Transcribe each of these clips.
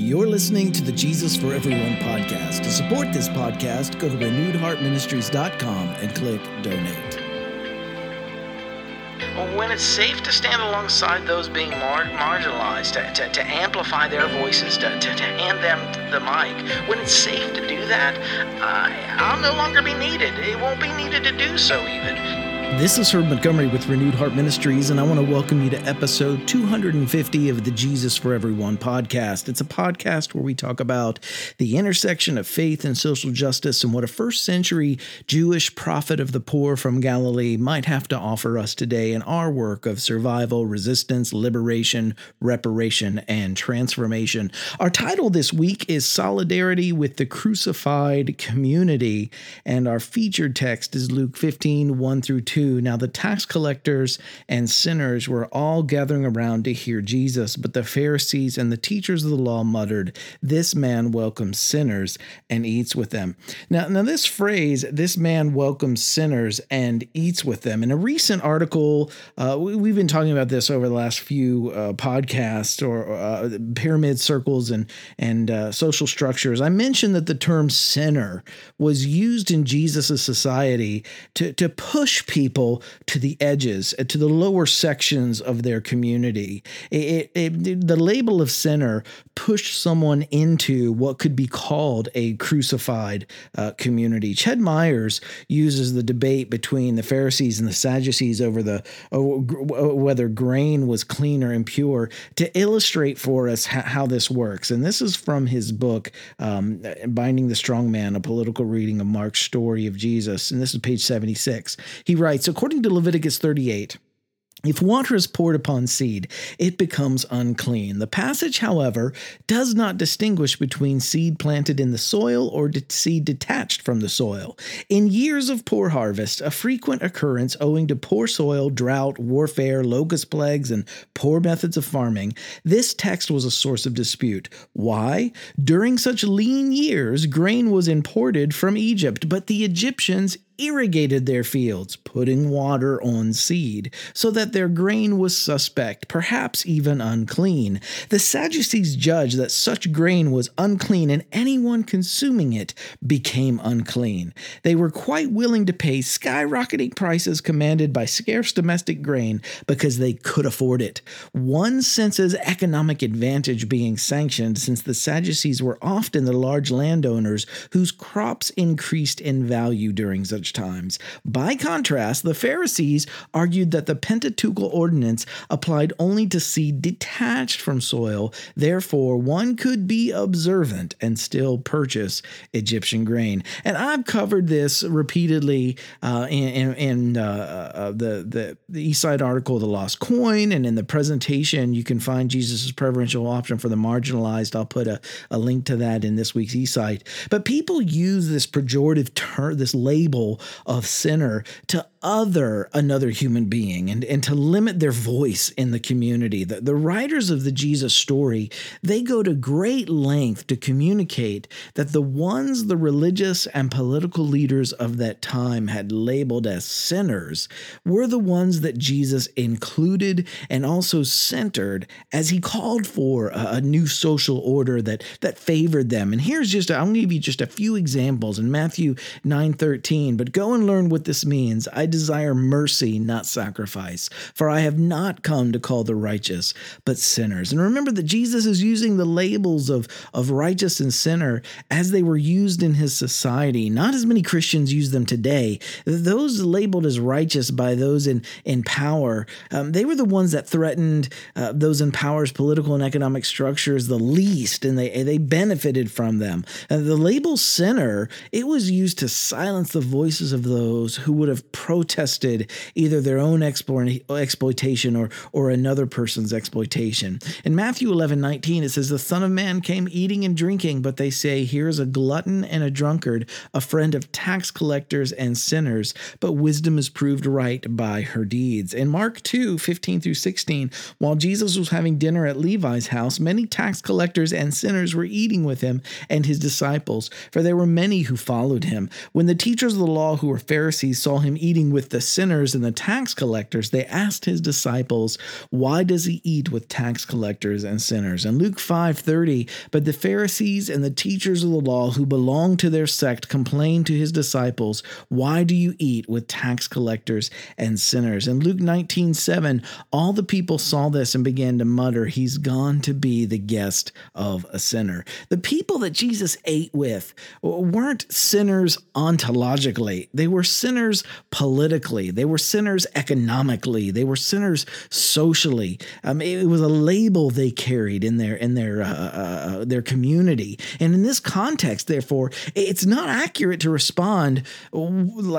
You're listening to the Jesus for Everyone podcast. To support this podcast, go to renewedheartministries.com and click donate. When it's safe to stand alongside those being mar- marginalized, to, to, to, amplify their voices, to, to, to, hand them the mic, when it's safe to do that, I'll no longer be needed. It won't be needed to do so, even. This is Herb Montgomery with Renewed Heart Ministries, and I want to welcome you to episode 250 of the Jesus for Everyone podcast. It's a podcast where we talk about the intersection of faith and social justice and what a first century Jewish prophet of the poor from Galilee might have to offer us today in our work of survival, resistance, liberation, reparation, and transformation. Our title this week is Solidarity with the Crucified Community, and our featured text is Luke 15 1 through 2 2 Now the tax collectors and sinners were all gathering around to hear Jesus, but the Pharisees and the teachers of the law muttered, This man welcomes sinners and eats with them. Now, now this phrase, this man welcomes sinners and eats with them, in a recent article, uh, we, have been talking about this over the last few uh, podcasts or uh, pyramid circles and, and uh, social structures. I mentioned that the term sinner was used in Jesus' society to, to push people people to the edges, uh, to the lower sections of their community. It, it, the label of sinner pushed someone into what could be called a crucified uh, community. Ched Myers uses the debate between the Pharisees and the Sadducees over the uh, whether grain was clean or impure to illustrate for us how this works. And this is from his book, um, Binding the Strong Man, a political reading of Mark's story of Jesus. And this is page 76. He writes, writes according to Leviticus 38, if water is poured upon seed, it becomes unclean. The passage, however, does not distinguish between seed planted in the soil or seed detached from the soil. In years of poor harvest, a frequent occurrence owing to poor soil, drought, warfare, locust plagues, and poor methods of farming, this text was a source of dispute. Why? During such lean years, grain was imported from Egypt, but the Egyptians irrigated their fields, putting water on seed, so that their grain was suspect, perhaps even unclean. The Sadducees judged that such grain was unclean, and anyone consuming it became unclean. They were quite willing to pay skyrocketing prices commanded by scarce domestic grain because they could afford it. One senses economic advantage being sanctioned since the Sadducees were often the large landowners whose crops increased in value during such times. By contrast, the Pharisees argued that the Pentateuchal ordinance applied only to seed detached from soil. Therefore, one could be observant and still purchase Egyptian grain. And I've covered this repeatedly uh, in, in uh, uh, the, the, the eSight article, The Lost Coin, and in the presentation, you can find Jesus' preferential option for the marginalized. I'll put a, a link to that in this week's eSight. But people use this pejorative term, this label of sinner to other another human being and, and to limit their voice in the community. The, the writers of the Jesus story, they go to great length to communicate that the ones the religious and political leaders of that time had labeled as sinners were the ones that Jesus included and also centered as he called for a, a new social order that, that favored them. And here's just, i am going to give you just a few examples in Matthew 9.13, but go and learn what this means. I desire mercy, not sacrifice, for I have not come to call the righteous, but sinners. And remember that Jesus is using the labels of, of righteous and sinner as they were used in his society. Not as many Christians use them today. Those labeled as righteous by those in, in power, um, they were the ones that threatened uh, those in power's political and economic structures the least, and they, they benefited from them. Uh, the label sinner, it was used to silence the voices of those who would have pro protested either their own exploitation or, or another person's exploitation. In Matthew 11 19, it says, The Son of Man came eating and drinking, but they say, Here's a glutton and a drunkard, a friend of tax collectors and sinners, but wisdom is proved right by her deeds. In Mark 2 15 through 16, while Jesus was having dinner at Levi's house, many tax collectors and sinners were eating with him and his disciples, for there were many who followed him. When the teachers of the law who were Pharisees saw him eating with the sinners and the tax collectors, they asked his disciples, Why does he eat with tax collectors and sinners? In Luke 5:30, but the Pharisees and the teachers of the law who belonged to their sect complained to his disciples, Why do you eat with tax collectors and sinners? In Luke 19:7, all the people saw this and began to mutter, He's gone to be the guest of a sinner. The people that Jesus ate with weren't sinners ontologically, they were sinners politically, they were sinners economically, they were sinners socially. Um, it, was a label they carried in their in their uh, uh, their community, and in this context, therefore, it's not accurate to respond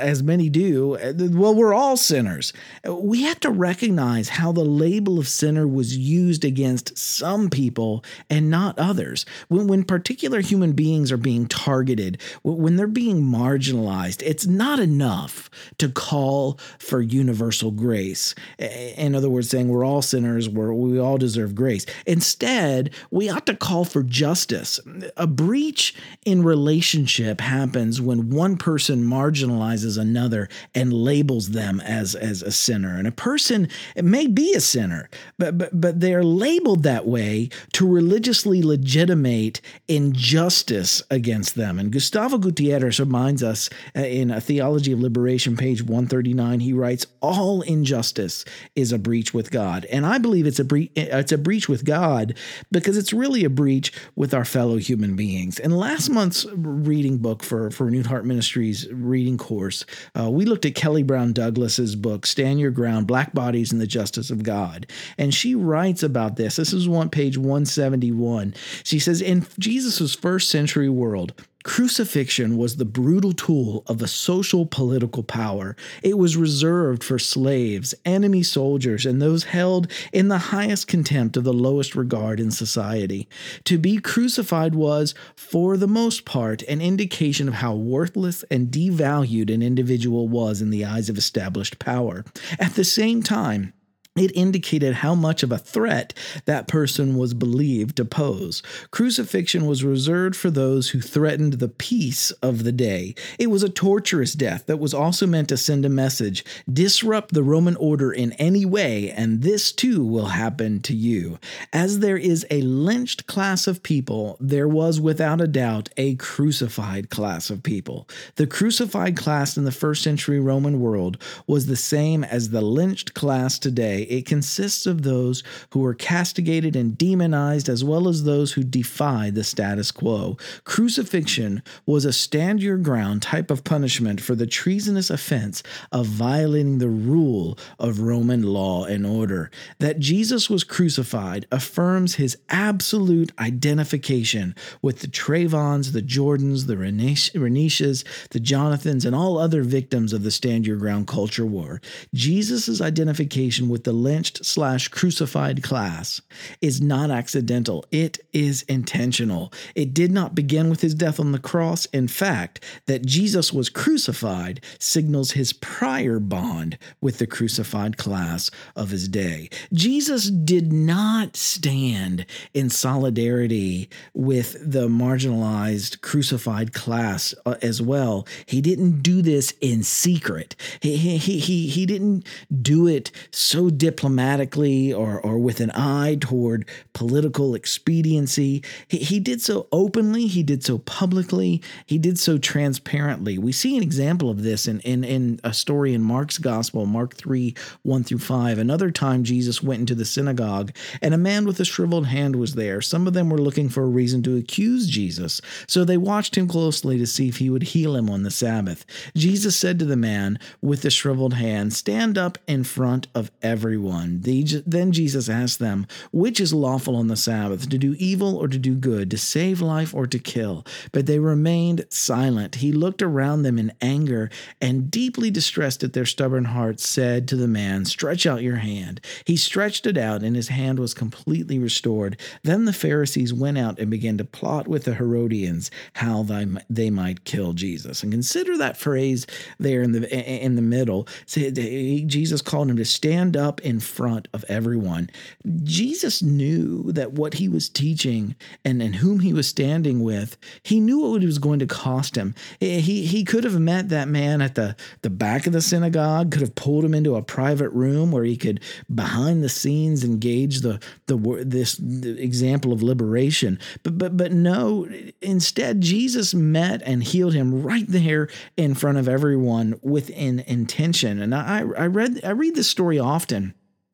as many do. Well, we're all sinners. We have to recognize how the label of sinner was used against some people and not others. When, when particular human beings are being targeted, when they're being marginalized, it's not enough to call for universal grace. In other words, saying we're all sinners, we're, we all deserve grace. Instead, we ought to call for justice. A breach in relationship happens when one person marginalizes another and labels them as, as a sinner. And a person may be a sinner, but, but, but they're labeled that way to religiously legitimate injustice against them. And Gustavo Gutierrez reminds us uh, in A Theology of Liberation, page 139, he writes, All injustice is a breach with God. And I believe it's a, bre- it's a breach with God because it's really a breach with our fellow human beings. In last month's reading book for, for Renewed Heart Ministries reading course, uh, we looked at Kelly Brown Douglas's book, Stand Your Ground Black Bodies and the Justice of God. And she writes about this. This is one page 171. She says, In Jesus' first century world, Crucifixion was the brutal tool of a social political power. It was reserved for slaves, enemy soldiers, and those held in the highest contempt of the lowest regard in society. To be crucified was, for the most part, an indication of how worthless and devalued an individual was in the eyes of established power. At the same time, it indicated how much of a threat that person was believed to pose. Crucifixion was reserved for those who threatened the peace of the day. It was a torturous death that was also meant to send a message disrupt the Roman order in any way, and this too will happen to you. As there is a lynched class of people, there was without a doubt a crucified class of people. The crucified class in the first century Roman world was the same as the lynched class today it consists of those who were castigated and demonized, as well as those who defied the status quo. Crucifixion was a stand your ground type of punishment for the treasonous offense of violating the rule of Roman law and order. That Jesus was crucified affirms his absolute identification with the Trayvons, the Jordans, the Renishas, the Jonathans, and all other victims of the stand your ground culture war. Jesus' identification with the lynched slash crucified class is not accidental. It is intentional. It did not begin with his death on the cross. In fact, that Jesus was crucified signals his prior bond with the crucified class of his day. Jesus did not stand in solidarity with the marginalized crucified class uh, as well. He didn't do this in secret. He, he, he, he didn't do it so diplomatically or, or with an eye toward political expediency. He, he did so openly, he did so publicly, he did so transparently. We see an example of this in, in, in a story in Mark's Gospel, Mark 3 1 through 5. Another time, Jesus went into the synagogue, and a man with a shriveled hand was there. Some of them were looking for a reason to accuse Jesus, so they watched him closely to see if he would heal him on the Sabbath. Jesus said to the man with the shriveled hand, Stand up in front of everyone. Then Jesus asked them, Which is lawful on the Sabbath, to do evil or to do good, to save life or to kill? But they remained silent. He looked around them in anger and, deeply distressed at their stubborn hearts, said to the man, Stretch out your hand. He stretched it out, and his hand was completely restored. Then the Pharisees went out and began to plot with the Herodians how they might kill Jesus. And consider that phrase there in the in the middle. Jesus called him to stand up in front of everyone. Jesus knew that what he was teaching and, and whom he was standing with, he knew what it was going to cost him. He, he could have met that man at the, the back of the synagogue, could have pulled him into a private room where he could, behind the scenes, engage the, the this example of liberation. But, but, but no, instead, Jesus met and healed him right there in front of everyone with an intention. And I, I read I read this story often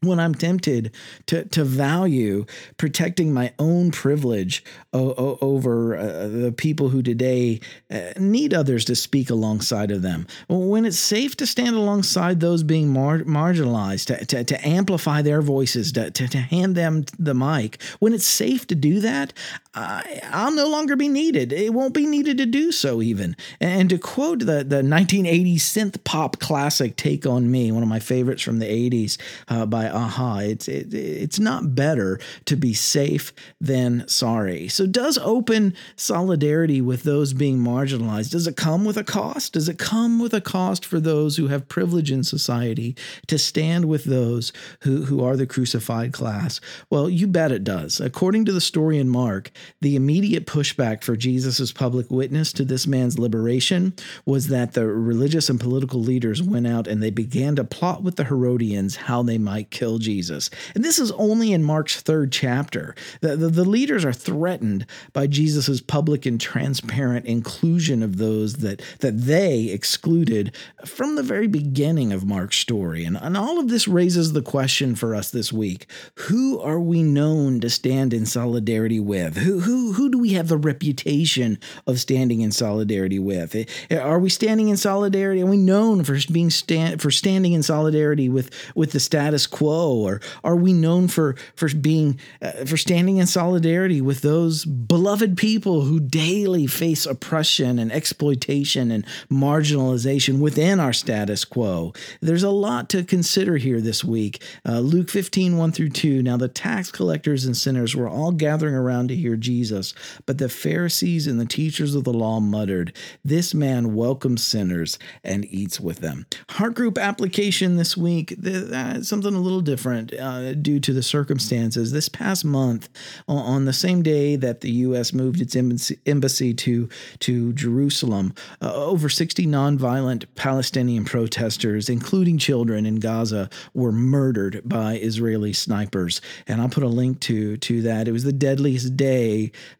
when I'm tempted to to value protecting my own privilege o- o- over uh, the people who today uh, need others to speak alongside of them, when it's safe to stand alongside those being mar- marginalized, to, to, to, amplify their voices, to, to, to, hand them the mic, when it's safe to do that, I'll no longer be needed. It won't be needed to do so, even. And to quote the, the 1980s synth pop classic Take On Me, one of my favorites from the 80s uh, by a-ha. It's it, it's not better to be safe than sorry. So does open solidarity with those being marginalized does it come with a cost? Does it come with a cost for those who have privilege in society to stand with those who who are the crucified class? Well, you bet it does. According to the story in Mark, the immediate pushback for Jesus' public witness to this man's liberation was that the religious and political leaders went out and they began to plot with the Herodians how they might kill Jesus. And this is only in Mark's third chapter. The, the, the leaders are threatened by Jesus' public and transparent inclusion of those that, that they excluded from the very beginning of Mark's story. And, and all of this raises the question for us this week who are we known to stand in solidarity with? Who, who, do we have the reputation of standing in solidarity with? Are we standing in solidarity? Are we known for being stand, for standing in solidarity with, with the status quo? or are we known for for being uh, for standing in solidarity with those beloved people who daily face oppression and exploitation and marginalization within our status quo there's a lot to consider here this week uh, luke 15 1 through 2 now the tax collectors and sinners were all gathering around to hear jesus but the pharisees and the teachers of the law muttered this man welcomes sinners and eats with them heart group application this week uh, something a little different uh, due to the circumstances. This past month, on the same day that the U.S. moved its embassy to to Jerusalem, uh, over 60 nonviolent Palestinian protesters, including children in Gaza, were murdered by Israeli snipers. And I'll put a link to to that. It was the deadliest day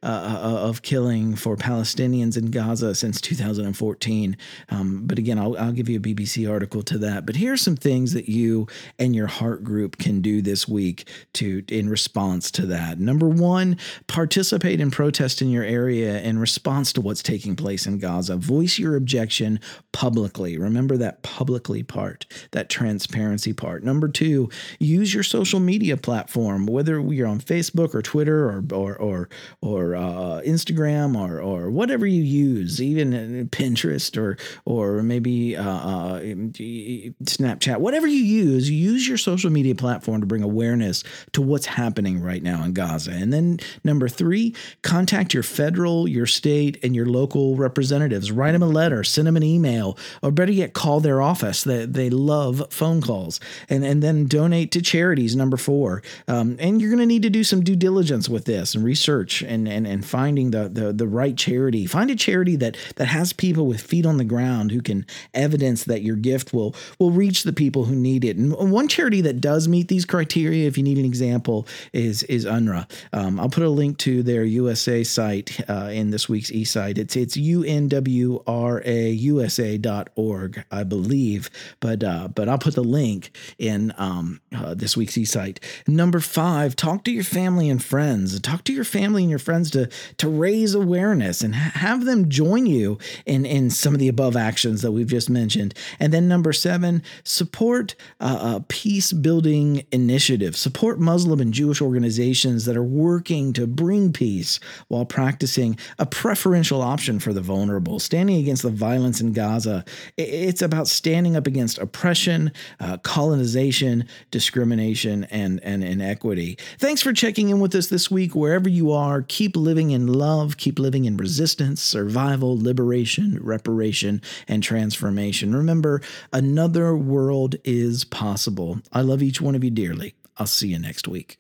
uh, uh of killing for Palestinians in Gaza since 2014. Um, but again, I'll, I'll give you a BBC article to that. But here's some things that you and your heart group group can do this week to in response to that. Number one, participate in protest in your area in response to what's taking place in Gaza. Voice your objection publicly. Remember that publicly part, that transparency part. Number two, use your social media platform, whether you're on Facebook or Twitter or or or, or uh, Instagram or or whatever you use, even Pinterest or or maybe uh, uh, Snapchat, whatever you use, use your social media media platform to bring awareness to what's happening right now in Gaza. And then number three, contact your federal, your state, and your local representatives. Write them a letter, send them an email, or better yet, call their office. They, they love phone calls. And, and then donate to charities, number four. Um, and you're going to need to do some due diligence with this and research and, and, and finding the, the, the right charity. Find a charity that, that has people with feet on the ground who can evidence that your gift will, will reach the people who need it. And one charity that does meet these criteria, if you need an example, is is UNRWA. Um, I'll put a link to their USA site uh, in this week's eSight. It's it's unrwausa.org, I believe, but uh, but I'll put the link in um, uh, this week's eSight. Number five, talk to your family and friends. Talk to your family and your friends to to raise awareness and ha- have them join you in in some of the above actions that we've just mentioned. And then number seven, support uh, uh, peace building initiatives, support Muslim and Jewish organizations that are working to bring peace while practicing a preferential option for the vulnerable, standing against the violence in Gaza. It's about standing up against oppression, uh, colonization, discrimination, and, and inequity. Thanks for checking in with us this week. Wherever you are, keep living in love, keep living in resistance, survival, liberation, reparation, and transformation. Remember, another world is possible. I love each one of you dearly. I'll see you next week.